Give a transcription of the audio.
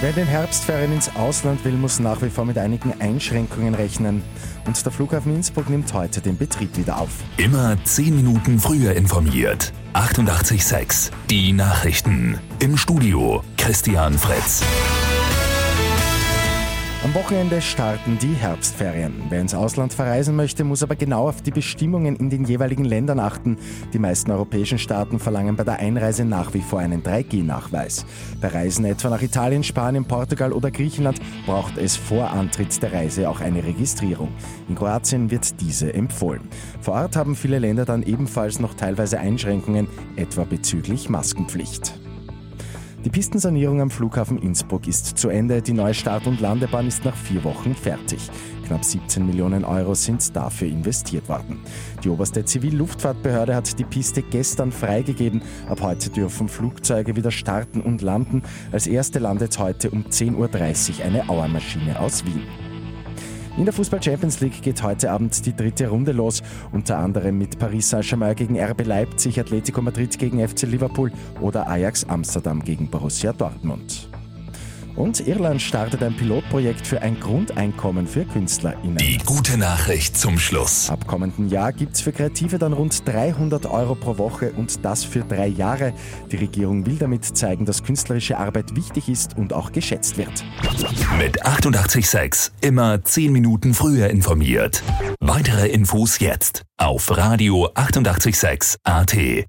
Wer in den Herbstferien ins Ausland will, muss nach wie vor mit einigen Einschränkungen rechnen. Und der Flughafen Innsbruck nimmt heute den Betrieb wieder auf. Immer 10 Minuten früher informiert. 88.6 Die Nachrichten. Im Studio Christian Fritz. Am Wochenende starten die Herbstferien. Wer ins Ausland verreisen möchte, muss aber genau auf die Bestimmungen in den jeweiligen Ländern achten. Die meisten europäischen Staaten verlangen bei der Einreise nach wie vor einen 3G-Nachweis. Bei Reisen etwa nach Italien, Spanien, Portugal oder Griechenland braucht es vor Antritt der Reise auch eine Registrierung. In Kroatien wird diese empfohlen. Vor Ort haben viele Länder dann ebenfalls noch teilweise Einschränkungen, etwa bezüglich Maskenpflicht. Die Pistensanierung am Flughafen Innsbruck ist zu Ende. Die neue Start- und Landebahn ist nach vier Wochen fertig. Knapp 17 Millionen Euro sind dafür investiert worden. Die oberste Zivilluftfahrtbehörde hat die Piste gestern freigegeben. Ab heute dürfen Flugzeuge wieder starten und landen. Als erste landet heute um 10.30 Uhr eine Auermaschine aus Wien. In der Fußball Champions League geht heute Abend die dritte Runde los, unter anderem mit Paris Saint-Germain gegen RB Leipzig, Atletico Madrid gegen FC Liverpool oder Ajax Amsterdam gegen Borussia Dortmund. Und Irland startet ein Pilotprojekt für ein Grundeinkommen für KünstlerInnen. Die gute Nachricht zum Schluss. Ab kommenden Jahr gibt es für Kreative dann rund 300 Euro pro Woche und das für drei Jahre. Die Regierung will damit zeigen, dass künstlerische Arbeit wichtig ist und auch geschätzt wird. Mit 886 immer 10 Minuten früher informiert. Weitere Infos jetzt auf Radio 886 AT.